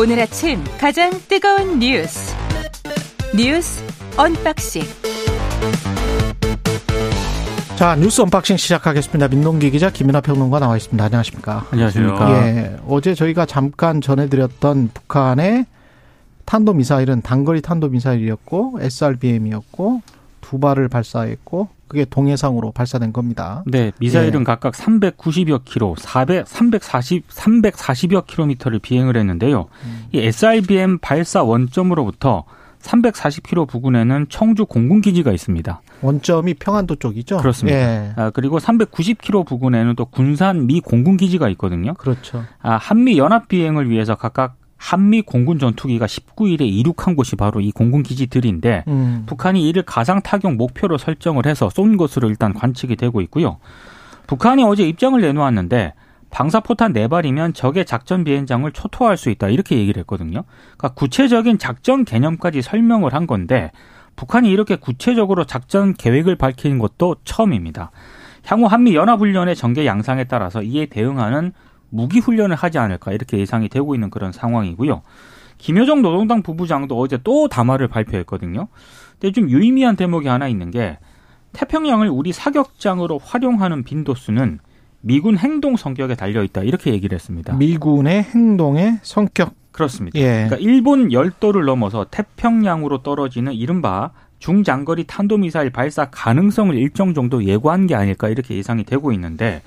오늘 아침 가장 뜨거운 뉴스 뉴스 언박싱 자 뉴스 언박싱 시작하겠습니다. 민동기 기자 김민하 평론가 나와 있습니다. 안녕하십니까? 안녕하십니까? 예, 어제 저희가 잠깐 전해드렸던 북한의 탄도 미사일은 단거리 탄도 미사일이었고 SRBM이었고 두 발을 발사했고 그게 동해상으로 발사된 겁니다. 네, 미사일은 예. 각각 390여 킬로, 400, 340, 340여 킬로미터를 비행을 했는데요. 음. 이 SRBM 발사 원점으로부터 340km 부근에는 청주 공군기지가 있습니다. 원점이 평안도 쪽이죠? 그렇습니다. 예, 아, 그리고 390km 부근에는 또 군산 미 공군기지가 있거든요. 그렇죠. 아, 한미 연합 비행을 위해서 각각 한미 공군 전투기가 19일에 이륙한 곳이 바로 이 공군 기지들인데 음. 북한이 이를 가상 타격 목표로 설정을 해서 쏜 것으로 일단 관측이 되고 있고요. 북한이 어제 입장을 내놓았는데 방사포탄 4발이면 적의 작전 비행장을 초토화할 수 있다 이렇게 얘기를 했거든요. 그러니까 구체적인 작전 개념까지 설명을 한 건데 북한이 이렇게 구체적으로 작전 계획을 밝히는 것도 처음입니다. 향후 한미 연합훈련의 전개 양상에 따라서 이에 대응하는 무기 훈련을 하지 않을까 이렇게 예상이 되고 있는 그런 상황이고요. 김여정 노동당 부부장도 어제 또 담화를 발표했거든요. 근데 좀 유의미한 대목이 하나 있는 게 태평양을 우리 사격장으로 활용하는 빈도수는 미군 행동 성격에 달려 있다 이렇게 얘기를 했습니다. 미군의 행동의 성격. 그렇습니다. 예. 그러니까 일본 열도를 넘어서 태평양으로 떨어지는 이른바 중장거리 탄도미사일 발사 가능성을 일정 정도 예고한 게 아닐까 이렇게 예상이 되고 있는데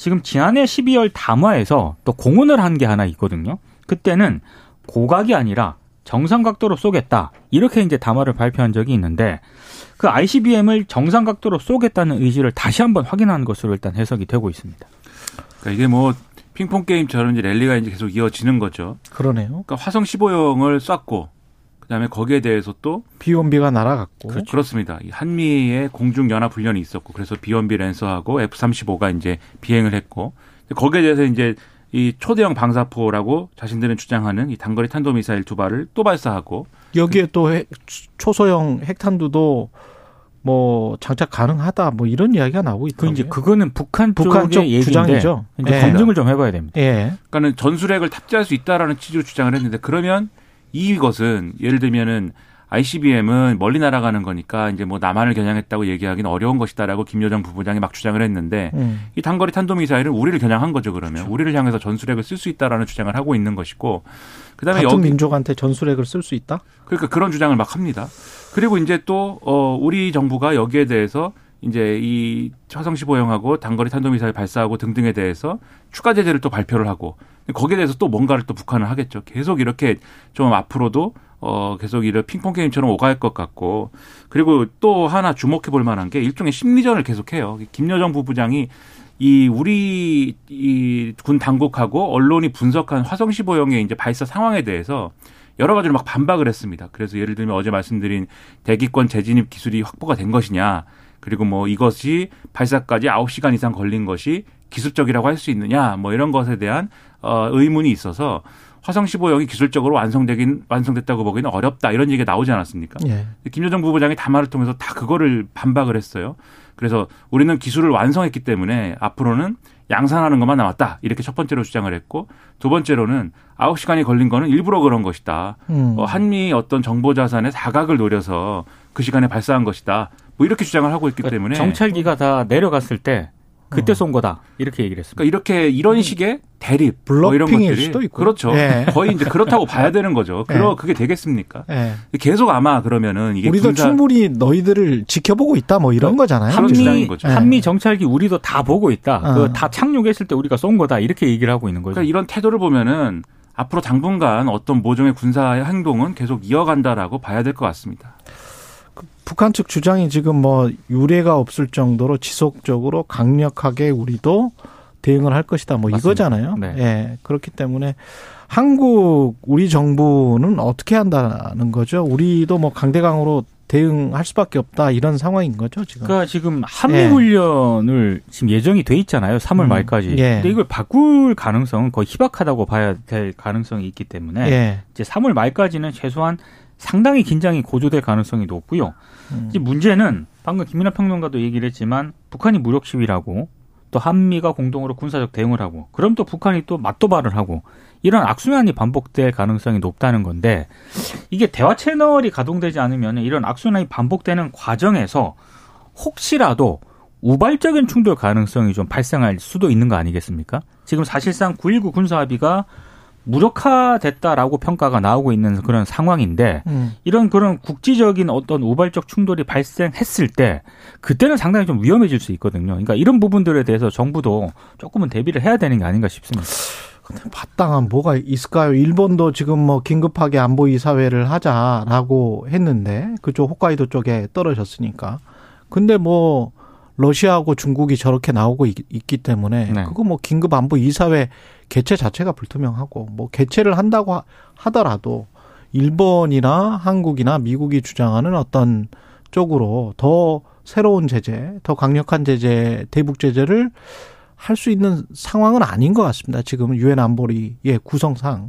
지금 지난해 12월 담화에서 또 공언을 한 게 하나 있거든요. 그때는 고각이 아니라 정상 각도로 쏘겠다 이렇게 이제 담화를 발표한 적이 있는데 그 ICBM을 정상 각도로 쏘겠다는 의지를 다시 한번 확인한 것으로 일단 해석이 되고 있습니다. 그러니까 이게 뭐 핑퐁 게임처럼 이제 랠리가 이제 계속 이어지는 거죠. 그러네요. 그러니까 화성 15형을 쐈고 그다음에 거기에 대해서 또 비온비가 날아갔고. 그렇습니다 한미의 공중 연합 훈련이 있었고 그래서 B1B 랜서하고 F35가 이제 비행을 했고 거기에 대해서 이제 이 초대형 방사포라고 자신들은 주장하는 이 단거리 탄도 미사일 두 발을 또 발사하고 여기에 또 핵- 초소형 핵탄두도 뭐 장착 가능하다 뭐 이런 이야기가 나오고 그 있더라고요. 이제 그거는 북한, 북한 쪽 얘기인데 주장이죠. 이제 예. 검증을 좀 해봐야 됩니다. 예. 그러니까는 전술핵을 탑재할 수 있다라는 취지로 주장을 했는데 그러면 이것은 예를 들면은 ICBM은 멀리 날아가는 거니까 이제 뭐 남한을 겨냥했다고 얘기하기는 어려운 것이다라고 김여정 부부장이 막 주장을 했는데 음. 이 단거리 탄도미사일은 우리를 겨냥한 거죠 그러면 우리를 향해서 전술핵을 쓸 수 있다라는 주장을 하고 있는 것이고 그다음에 같은 민족한테 전술핵을 쓸 수 있다? 그러니까 그런 주장을 막 합니다. 그리고 이제 또, 어, 우리 정부가 여기에 대해서 이제 이 화성 15형하고 단거리 탄도미사일 발사하고 등등에 대해서 추가 제재를 또 발표를 하고 거기에 대해서 또 뭔가를 또 북한은 하겠죠. 계속 이렇게 좀 앞으로도 어, 계속 이런 핑퐁 게임처럼 오갈 것 같고 그리고 또 하나 주목해 볼 만한 게 일종의 심리전을 계속해요. 김여정 부부장이 이 우리 이 군 당국하고 언론이 분석한 화성 15형의 이제 발사 상황에 대해서 여러 가지로 막 반박을 했습니다. 그래서 예를 들면 어제 말씀드린 대기권 재진입 기술이 확보가 된 것이냐, 그리고 뭐 이것이 발사까지 9시간 이상 걸린 것이 기술적이라고 할 수 있느냐, 뭐 이런 것에 대한 어 의문이 있어서 화성 15형이 기술적으로 완성되긴 완성됐다고 보기는 어렵다 이런 얘기가 나오지 않았습니까? 예. 김여정 부부장이 담화를 통해서 다 그거를 반박을 했어요. 그래서 우리는 기술을 완성했기 때문에 앞으로는 양산하는 것만 남았다. 이렇게 첫 번째로 주장을 했고 두 번째로는 9시간이 걸린 거는 일부러 그런 것이다. 음. 어, 한미 어떤 정보 자산의 사각을 노려서 그 시간에 발사한 것이다. 뭐 이렇게 주장을 하고 있기 때문에 그러니까 정찰기가 다 내려갔을 때 그때 쏜 거다 이렇게 얘기를 했습니다. 그러니까 이렇게 이런 식의 대립 뭐 이런 블러핑일 것들이 수도 있고. 그렇죠. 예. 거의 이제 그렇다고 봐야 되는 거죠. 그러 예. 그게 되겠습니까? 예. 계속 아마 그러면은 이게 우리도 군사 충분히 너희들을 지켜보고 있다 뭐 이런 거잖아요. 그런 한미 거죠. 예. 한미 정찰기 우리도 다 보고 있다. 어. 그거 다 착륙했을 때 우리가 쏜 거다 이렇게 얘기를 하고 있는 거죠. 그러니까 이런 태도를 보면은 앞으로 당분간 어떤 모종의 군사 행동은 계속 이어간다라고 봐야 될 것 같습니다. 북한 측 주장이 지금 뭐 유례가 없을 정도로 지속적으로 강력하게 우리도 대응을 할 것이다. 뭐 맞습니다. 이거잖아요. 네. 예. 그렇기 때문에 한국 우리 정부는 어떻게 한다는 거죠? 우리도 뭐 강대강으로 대응할 수밖에 없다 이런 상황인 거죠 지금. 그러니까 지금 한미 예. 훈련을 지금 예정이 돼 있잖아요. 3월 음, 말까지. 예. 근데 이걸 바꿀 가능성은 거의 희박하다고 봐야 될 가능성이 있기 때문에 예. 이제 3월 말까지는 최소한 상당히 긴장이 고조될 가능성이 높고요. 음. 이제 문제는 방금 김민하 평론가도 얘기를 했지만 북한이 무력 시위라고 또 한미가 공동으로 군사적 대응을 하고 그럼 또 북한이 또 맞도발을 하고 이런 악순환이 반복될 가능성이 높다는 건데 이게 대화 채널이 가동되지 않으면 이런 악순환이 반복되는 과정에서 혹시라도 우발적인 충돌 가능성이 좀 발생할 수도 있는 거 아니겠습니까? 지금 사실상 9.19 군사합의가 무력화됐다라고 평가가 나오고 있는 그런 상황인데 음. 이런 그런 국지적인 어떤 우발적 충돌이 발생했을 때 그때는 상당히 좀 위험해질 수 있거든요. 그러니까 이런 부분들에 대해서 정부도 조금은 대비를 해야 되는 게 아닌가 싶습니다. 근데 마땅한 뭐가 있을까요? 일본도 지금 뭐 긴급하게 안보 이사회를 하자라고 했는데 그쪽 홋카이도 쪽에 떨어졌으니까. 근데 뭐 러시아하고 중국이 저렇게 나오고 있, 기 때문에 네. 그거 뭐 긴급 안보 이사회 개최 자체가 불투명하고 뭐 개최를 한다고 하더라도 일본이나 한국이나 미국이 주장하는 어떤 쪽으로 더 새로운 제재, 더 강력한 제재, 대북 제재를 할 수 있는 상황은 아닌 것 같습니다. 지금 유엔 안보리의 구성상.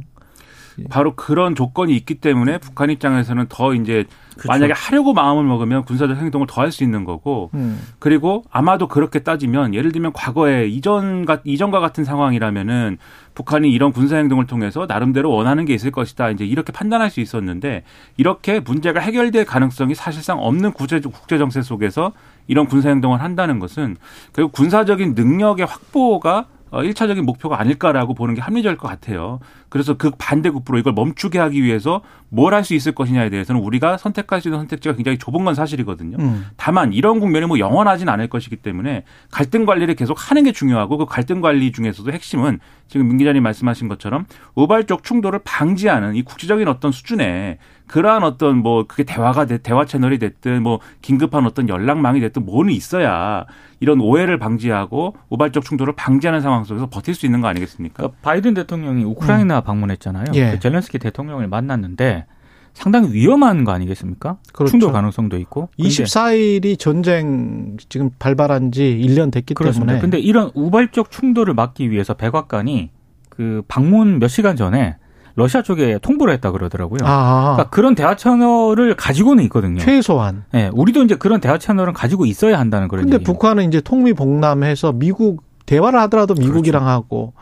바로 그런 조건이 있기 때문에 북한 입장에서는 더 이제 그렇죠. 만약에 하려고 마음을 먹으면 군사적 행동을 더 할 수 있는 거고 음. 그리고 아마도 그렇게 따지면 예를 들면 과거에 이전과 이전과 같은 상황이라면은 북한이 이런 군사 행동을 통해서 나름대로 원하는 게 있을 것이다 이제 이렇게 판단할 수 있었는데 이렇게 문제가 해결될 가능성이 사실상 없는 국제 국제 정세 속에서 이런 군사 행동을 한다는 것은 결국 군사적인 능력의 확보가 어, 1차적인 목표가 아닐까라고 보는 게 합리적일 것 같아요. 그래서 그 반대급부로 이걸 멈추게 하기 위해서 뭘 할 수 있을 것이냐에 대해서는 우리가 선택할 수 있는 선택지가 굉장히 좁은 건 사실이거든요. 음. 다만 이런 국면이 뭐 영원하진 않을 것이기 때문에 갈등 관리를 계속 하는 게 중요하고 그 갈등 관리 중에서도 핵심은 지금 민 기자님 말씀하신 것처럼 우발적 충돌을 방지하는 이 국제적인 어떤 수준의 그러한 어떤 뭐 그게 대화가 돼 대화 채널이 됐든 뭐 긴급한 어떤 연락망이 됐든 뭐는 있어야 이런 오해를 방지하고 우발적 충돌을 방지하는 상황 속에서 버틸 수 있는 거 아니겠습니까? 그러니까 바이든 대통령이 우크라이나 음. 방문했잖아요. 예. 그 젤렌스키 대통령을 만났는데 상당히 위험한 거 아니겠습니까? 그렇죠. 충돌 가능성도 있고. 24일이 전쟁 지금 발발한 지 1년 됐기 그렇습니다. 때문에. 근데 이런 우발적 충돌을 막기 위해서 백악관이 그 방문 몇 시간 전에 러시아 쪽에 통보를 했다 그러더라고요. 아. 그러니까 그런 대화 채널을 가지고는 있거든요. 최소한. 네, 우리도 이제 그런 대화 채널은 가지고 있어야 한다는 그런. 근데 얘기입니다. 북한은 이제 통미봉남해서 미국 대화를 하더라도 미국이랑 그렇죠. 하고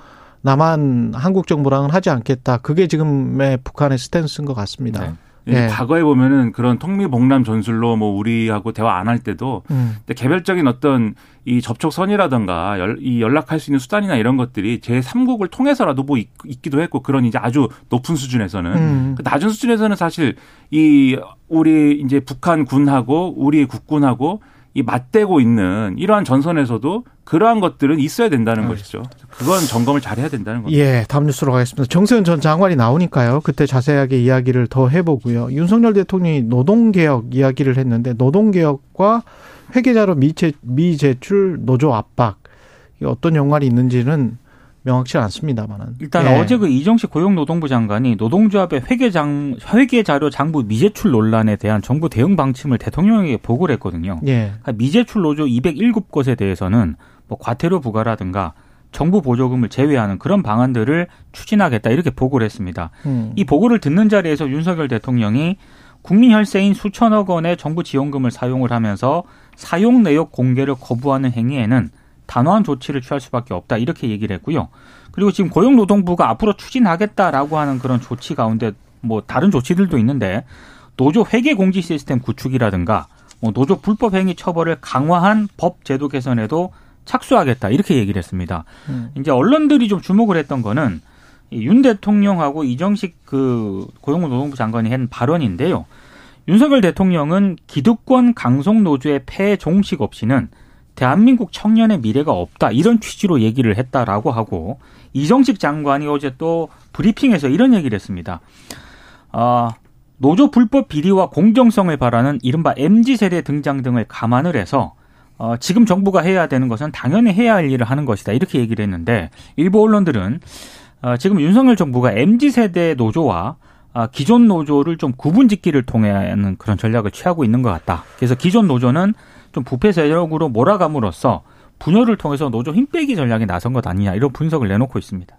남한 한국 정부랑은 하지 않겠다. 그게 지금의 북한의 스탠스인 것 같습니다. 네. 예. 과거에 보면은 그런 통미봉남 전술로 뭐 우리하고 대화 안 할 때도 음. 개별적인 어떤 이 접촉선이라든가 열, 이 연락할 수 있는 수단이나 이런 것들이 제3국을 통해서라도 뭐 있, 기도 했고 그런 이제 아주 높은 수준에서는 음. 그 낮은 수준에서는 사실 이 우리 이제 북한 군하고 우리 국군하고 이 맞대고 있는 이러한 전선에서도 그러한 것들은 있어야 된다는 알겠습니다. 것이죠. 그건 점검을 잘 해야 된다는 겁니다. 예, 다음 뉴스로 가겠습니다. 정세현 전 장관이 나오니까요. 그때 자세하게 이야기를 더 해보고요. 윤석열 대통령이 노동개혁 이야기를 했는데 노동개혁과 회계자료 미제, 미제출 노조 압박 어떤 연관이 있는지는 명확치 않습니다만은 일단 예. 어제 그 이정식 고용노동부 장관이 노동조합의 회계장 회계자료 장부 미제출 논란에 대한 정부 대응 방침을 대통령에게 보고를 했거든요. 예. 그러니까 미제출 노조 207곳에 대해서는 뭐 과태료 부과라든가 정부 보조금을 제외하는 그런 방안들을 추진하겠다 이렇게 보고를 했습니다. 음. 이 보고를 듣는 자리에서 윤석열 대통령이 국민 혈세인 수천억 원의 정부 지원금을 사용을 하면서 사용 내역 공개를 거부하는 행위에는 단호한 조치를 취할 수밖에 없다 이렇게 얘기를 했고요. 그리고 지금 고용노동부가 앞으로 추진하겠다라고 하는 그런 조치 가운데 뭐 다른 조치들도 있는데 노조 회계 공지 시스템 구축이라든가 뭐 노조 불법 행위 처벌을 강화한 법 제도 개선에도 착수하겠다 이렇게 얘기를 했습니다. 음. 이제 언론들이 좀 주목을 했던 거는 윤 대통령하고 이정식 그 고용노동부 장관이 한 발언인데요. 윤석열 대통령은 기득권 강성 노조의 폐해 종식 없이는 대한민국 청년의 미래가 없다 이런 취지로 얘기를 했다라고 하고 이정식 장관이 어제 또 브리핑에서 이런 얘기를 했습니다. 아, 노조 불법 비리와 공정성을 바라는 이른바 mz 세대 등장 등을 감안을 해서 어, 지금 정부가 해야 되는 것은 당연히 해야 할 일을 하는 것이다 이렇게 얘기를 했는데 일부 언론들은 어, 지금 윤석열 정부가 mz 세대 노조와 아, 기존 노조를 좀 구분짓기를 통해 하는 그런 전략을 취하고 있는 것 같다. 그래서 기존 노조는 좀 부패 세력으로 몰아감으로써 분열을 통해서 노조 힘 빼기 전략에 나선 것 아니냐 이런 분석을 내놓고 있습니다.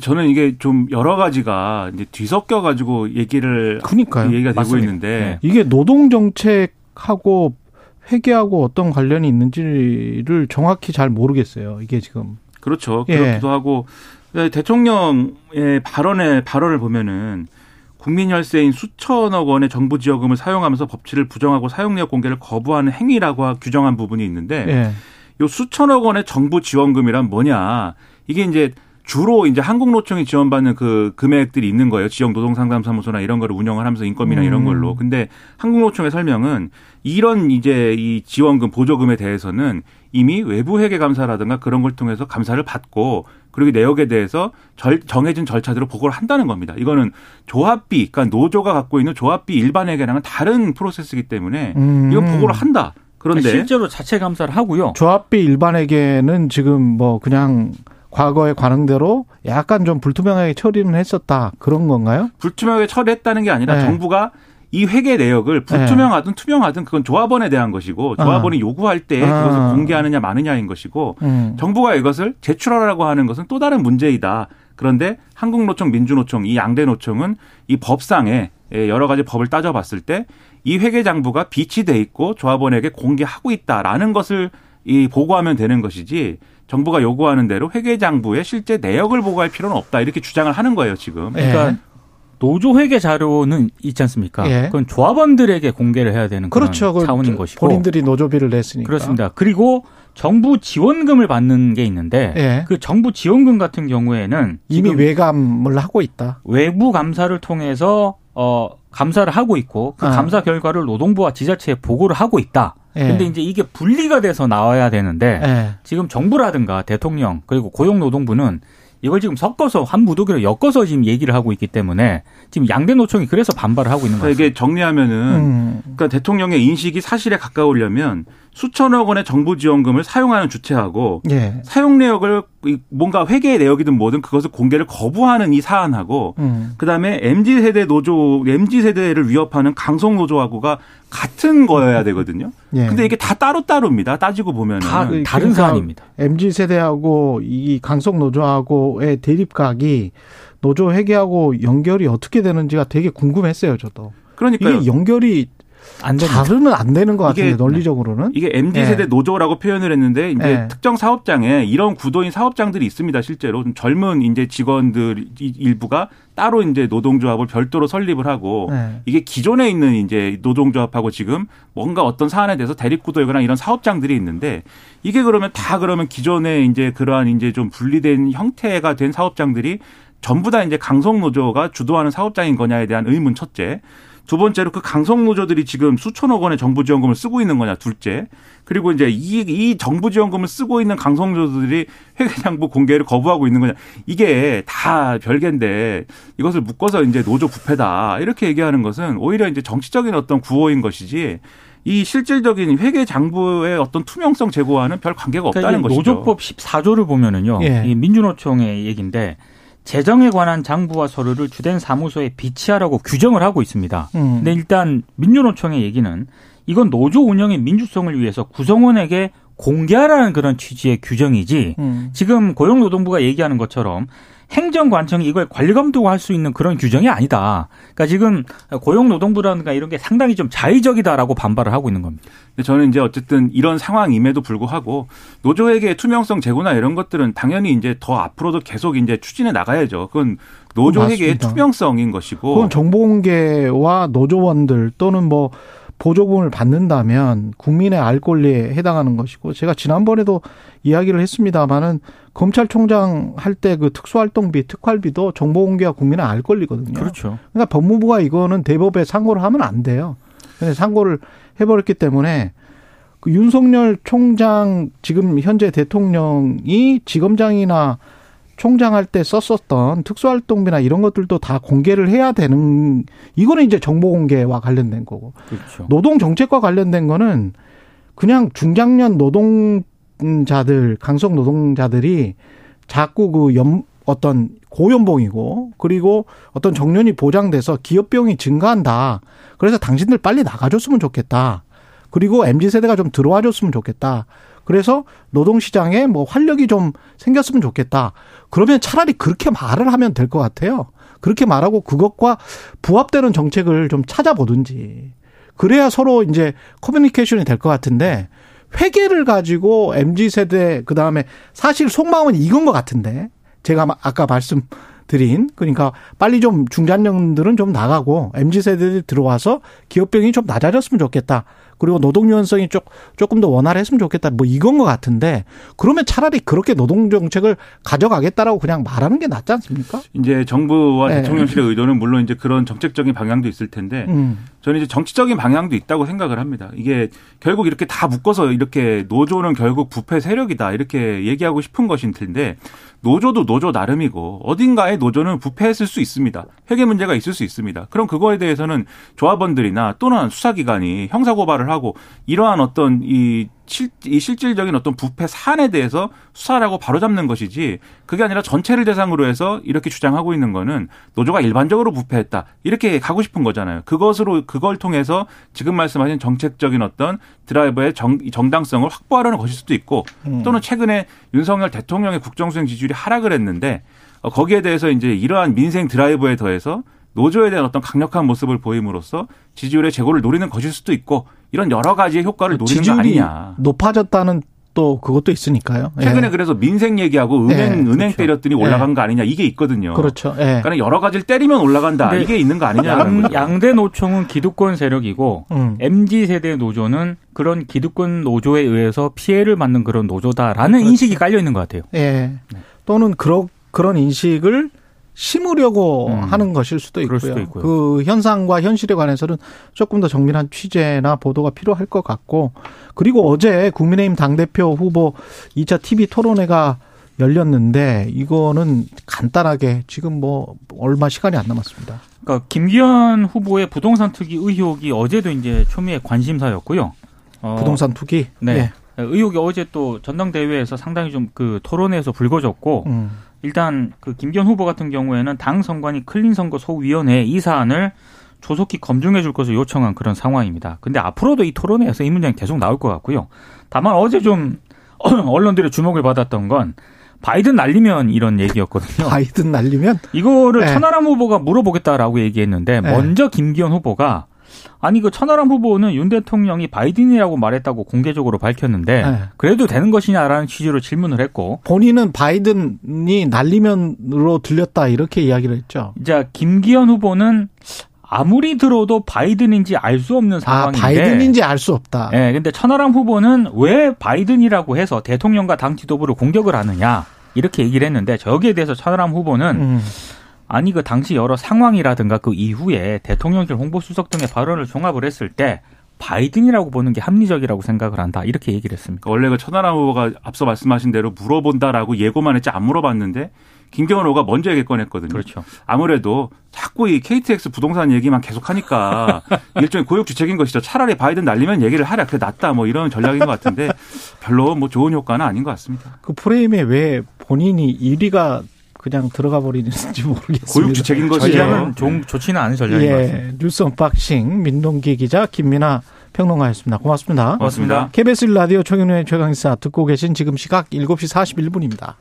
저는 이게 좀 여러 가지가 이제 뒤섞여 가지고 얘기를 그러니까요. 얘기가 되고 맞습니다. 있는데 네. 이게 노동 정책하고 회계하고 어떤 관련이 있는지를 정확히 잘 모르겠어요. 이게 지금 그렇죠. 예. 그렇기도 하고 네, 대통령의 발언의 발언을 보면은 국민 혈세인 수천억 원의 정부 지원금을 사용하면서 법치를 부정하고 사용 내역 공개를 거부하는 행위라고 규정한 부분이 있는데 예. 요 수천억 원의 정부 지원금이란 뭐냐? 이게 이제 주로 이제 한국노총이 지원받는 그 금액들이 있는 거예요. 지역 노동상담사무소나 이런 거를 운영을 하면서 인건비나 이런 음. 걸로. 근데 한국노총의 설명은 이런 이제 이 지원금 보조금에 대해서는 이미 외부 회계 감사라든가 그런 걸 통해서 감사를 받고 그리고 내역에 대해서 절, 정해진 절차대로 보고를 한다는 겁니다. 이거는 조합비, 그러니까 노조가 갖고 있는 조합비 일반 회계랑은 다른 프로세스이기 때문에 음. 이건 보고를 한다. 그런데 실제로 자체 감사를 하고요. 조합비 일반에게는 지금 뭐 그냥 과거의 관행대로 약간 좀 불투명하게 처리는 했었다 그런 건가요? 불투명하게 처리했다는 게 아니라 네. 정부가 이 회계 내역을 불투명하든 투명하든 그건 조합원에 대한 것이고 조합원이 요구할 때 아. 그것을 공개하느냐 마느냐인 것이고 음. 정부가 이것을 제출하라고 하는 것은 또 다른 문제이다. 그런데 한국노총, 민주노총 이 양대 노총은 이 법상에 여러 가지 법을 따져봤을 때 이 회계장부가 비치돼 있고 조합원에게 공개하고 있다라는 것을 이 보고하면 되는 것이지 정부가 요구하는 대로 회계장부의 실제 내역을 보고할 필요는 없다 이렇게 주장을 하는 거예요 지금. 예. 그러니까 노조 회계 자료는 있지 않습니까? 예. 그건 조합원들에게 공개를 해야 되는 그런 그렇죠. 그 차원인 것이고 본인들이 노조비를 냈으니까. 그렇습니다. 그리고 정부 지원금을 받는 게 있는데 예. 그 정부 지원금 같은 경우에는 이미 외감을 하고 있다. 외부 감사를 통해서 어 감사를 하고 있고 그 아. 감사 결과를 노동부와 지자체에 보고를 하고 있다. 예. 근데 이제 이게 분리가 돼서 나와야 되는데 예. 지금 정부라든가 대통령 그리고 고용노동부는 이걸 지금 섞어서 한 무더기로 엮어서 지금 얘기를 하고 있기 때문에 지금 양대 노총이 그래서 반발을 하고 있는 그러니까 거죠. 이게 정리하면은 음. 그러니까 대통령의 인식이 사실에 가까우려면 수천억 원의 정부 지원금을 사용하는 주체하고 예. 사용 내역을 이 뭔가 회계 내역이든 뭐든 그것을 공개를 거부하는 이 사안하고 음. 그다음에 MZ 세대 노조 MZ 세대를 위협하는 강성 노조하고가 같은 거여야 되거든요. 예. 근데 이게 다 따로 따로입니다. 따지고 보면은 다 그- 다른 그러니까 사안입니다. MZ 세대하고 이 강성 노조하고의 대립각이 노조 회계하고 연결이 어떻게 되는지가 되게 궁금했어요, 저도. 그러니까 이게 연결이 안. 잘은 안 되는 것 같은데 이게- 논리적으로는. 이게 MZ 예. 세대 노조라고 표현을 했는데 이제 예. 특정 사업장에 이런 구도인 사업장들이 있습니다. 실제로 좀 젊은 이제 직원들 이- 일부가 따로 이제 노동조합을 별도로 설립을 하고 네. 이게 기존에 있는 이제 노동조합하고 지금 뭔가 어떤 사안에 대해서 대립 구도이거나 이런 사업장들이 있는데 이게 그러면 다 그러면 기존에 이제 그러한 이제 좀 분리된 형태가 된 사업장들이 전부 다 이제 강성 노조가 주도하는 사업장인 거냐에 대한 의문 첫째. 두 번째로 그 강성 노조들이 지금 수천억 원의 정부 지원금을 쓰고 있는 거냐 둘째. 그리고 이제 이, 이 정부 지원금을 쓰고 있는 강성 노조들이 회계장부 공개를 거부하고 있는 거냐. 이게 다 별개인데 이것을 묶어서 이제 노조 부패다. 이렇게 얘기하는 것은 오히려 이제 정치적인 어떤 구호인 것이지 이 실질적인 회계 장부의 어떤 투명성 제고와는 별 관계가 없다는 그러니까 이 것이죠. 노조법 14조를 보면은요. 예. 이 민주노총의 얘기인데 재정에 관한 장부와 서류를 주된 사무소에 비치하라고 규정을 하고 있습니다. 음. 근데 일단 민주노총의 얘기는 이건 노조 운영의 민주성을 위해서 구성원에게 공개하라는 그런 취지의 규정이지 음. 지금 고용노동부가 얘기하는 것처럼 행정관청이 이걸 관리 감독할 수 있는 그런 규정이 아니다. 그러니까 지금 고용노동부라든가 이런 게 상당히 좀 자의적이다라고 반발을 하고 있는 겁니다. 저는 이제 어쨌든 이런 상황임에도 불구하고 노조에게 투명성 제고나 이런 것들은 당연히 이제 더 앞으로도 계속 이제 추진해 나가야죠. 그건 맞습니다. 투명성인 것이고. 그건 정보공개와 노조원들 또는 뭐 보조금을 받는다면 국민의 알 권리에 해당하는 것이고 제가 지난번에도 이야기를 했습니다마는 검찰총장 할 때 그 특수활동비 특활비도 정보 공개와 국민의 알 권리거든요. 그렇죠. 그러니까 법무부가 이거는 대법에 상고를 하면 안 돼요. 근데 상고를 해버렸기 때문에 그 윤석열 총장 지금 현재 대통령이 지검장이나 총장할 때 썼었던 특수활동비나 이런 것들도 다 공개를 해야 되는 이거는 이제 정보 공개와 관련된 거고 그렇죠. 노동 정책과 관련된 거는 그냥 중장년 노동자들 강성 노동자들이 자꾸 그 연, 어떤 고연봉이고 그리고 어떤 정년이 보장돼서 기업 비용이 증가한다. 그래서 당신들 빨리 나가줬으면 좋겠다. 그리고 MZ 세대가 좀 들어와 줬으면 좋겠다. 그래서 노동시장에 뭐 활력이 좀 생겼으면 좋겠다. 그러면 차라리 그렇게 말을 하면 될 것 같아요. 그렇게 말하고 그것과 부합되는 정책을 좀 찾아보든지. 그래야 서로 이제 커뮤니케이션이 될 것 같은데 회계를 가지고 MZ 세대 그다음에 사실 속마음은 이건 것 같은데 제가 아까 말씀드린 그러니까 빨리 좀 중장년들은 좀 나가고 MZ 세대들이 들어와서 기업병이 좀 낮아졌으면 좋겠다. 그리고 노동 유연성이 쪽 조금 더 원활했으면 좋겠다. 뭐 이건 것 같은데 그러면 차라리 그렇게 노동 정책을 가져가겠다라고 그냥 말하는 게 낫지 않습니까? 이제 정부와 네. 대통령실의 의도는 물론 이제 그런 정책적인 방향도 있을 텐데 음. 저는 이제 정치적인 방향도 있다고 생각을 합니다. 이게 결국 이렇게 다 묶어서 이렇게 노조는 결국 부패 세력이다 이렇게 얘기하고 싶은 것인 텐데 노조도 노조 나름이고 어딘가에 노조는 부패했을 수 있습니다. 회계 문제가 있을 수 있습니다. 그럼 그거에 대해서는 조합원들이나 또는 수사기관이 형사고발을 하고 이러한 어떤 이 실, 이 실질적인 어떤 부패 사안에 대해서 수사를 하고 바로잡는 것이지 그게 아니라 전체를 대상으로 해서 이렇게 주장하고 있는 거는 노조가 일반적으로 부패했다 이렇게 가고 싶은 거잖아요. 그것으로 그걸 통해서 지금 말씀하신 정책적인 어떤 드라이버의 정, 정당성을 확보하려는 것일 수도 있고 또는 최근에 윤석열 대통령의 국정수행 지지율이 하락을 했는데 어, 거기에 대해서 이제 이러한 민생 드라이버에 더해서 노조에 대한 어떤 강력한 모습을 보임으로써 지지율의 제고를 노리는 것일 수도 있고 이런 여러 가지의 효과를 노리는 거 지지율이 아니냐. 높아졌다는 또 그것도 있으니까요. 예. 최근에 그래서 민생 얘기하고 은행 예, 은행 그렇죠. 때렸더니 올라간 거 아니냐 이게 있거든요. 그렇죠. 예. 그러니까 여러 가지를 때리면 올라간다 이게 있는 거 아니냐는 거죠. 양대 노총은 기득권 세력이고 음. MZ 세대 노조는 그런 기득권 노조에 의해서 피해를 받는 그런 노조다라는 그렇죠. 인식이 깔려 있는 것 같아요. 예. 또는 그런 그런 인식을 심으려고 음. 하는 것일 수도 있고요. 수도 있고요. 그 현상과 현실에 관해서는 조금 더 정밀한 취재나 보도가 필요할 것 같고 그리고 어제 국민의힘 당대표 후보 2차 TV 토론회가 열렸는데 이거는 간단하게 지금 뭐 얼마 시간이 안 남았습니다. 그러니까 김기현 후보의 부동산 투기 의혹이 어제도 이제 초미의 관심사였고요. 어, 부동산 투기. 네. 예. 의혹이 어제 또 전당대회에서 상당히 좀 그 토론회에서 불거졌고 음. 일단 그 김기현 후보 같은 경우에는 당 선관위 클린 선거 소위원회 이 사안을 조속히 검증해 줄 것을 요청한 그런 상황입니다. 근데 앞으로도 이 토론회에서 이 문제는 계속 나올 것 같고요. 다만 어제 좀 언론들의 주목을 받았던 건 바이든 날리면 이런 얘기였거든요. 바이든 날리면 이거를 네. 천하람 후보가 물어보겠다라고 얘기했는데 네. 먼저 김기현 후보가 아니 그 천하람 후보는 윤 대통령이 바이든이라고 말했다고 공개적으로 밝혔는데 네. 그래도 되는 것이냐라는 취지로 질문을 했고 본인은 바이든이 날리면으로 들렸다 이렇게 이야기를 했죠. 이제 김기현 후보는 아무리 들어도 바이든인지 알 수 없는 아, 상황인데 바이든인지 알 수 없다. 예, 근데 천하람 후보는 왜 바이든이라고 해서 대통령과 당 지도부를 공격을 하느냐 이렇게 얘기를 했는데 저기에 대해서 천하람 후보는 음. 아니 그 당시 여러 상황이라든가 그 이후에 대통령실 홍보수석 등의 발언을 종합을 했을 때 바이든이라고 보는 게 합리적이라고 생각을 한다 이렇게 얘기를 했습니다. 그러니까 원래 그 천하람 후보가 앞서 말씀하신 대로 물어본다라고 예고만 했지 안 물어봤는데 김경원 후보가 먼저 얘기 꺼냈거든요. 그렇죠. 아무래도 자꾸 이 KTX 부동산 얘기만 계속 하니까 일종의 고육 주책인 것이죠. 차라리 바이든 날리면 얘기를 하라. 그래 낫다. 뭐 이런 전략인 것 같은데 별로 뭐 좋은 효과는 아닌 것 같습니다. 그 프레임에 왜 본인이 1위가 그냥 들어가 버리는지 모르겠습니다. 고육지책인 것이죠. 전략은 좀 좋지는 않은 전략인 것 같습니다. 예, 뉴스 언박싱 민동기 기자 김민하 평론가였습니다. 고맙습니다. 고맙습니다. KBS 라디오 최경영의 최강시사 듣고 계신 지금 시각 7시 41분입니다.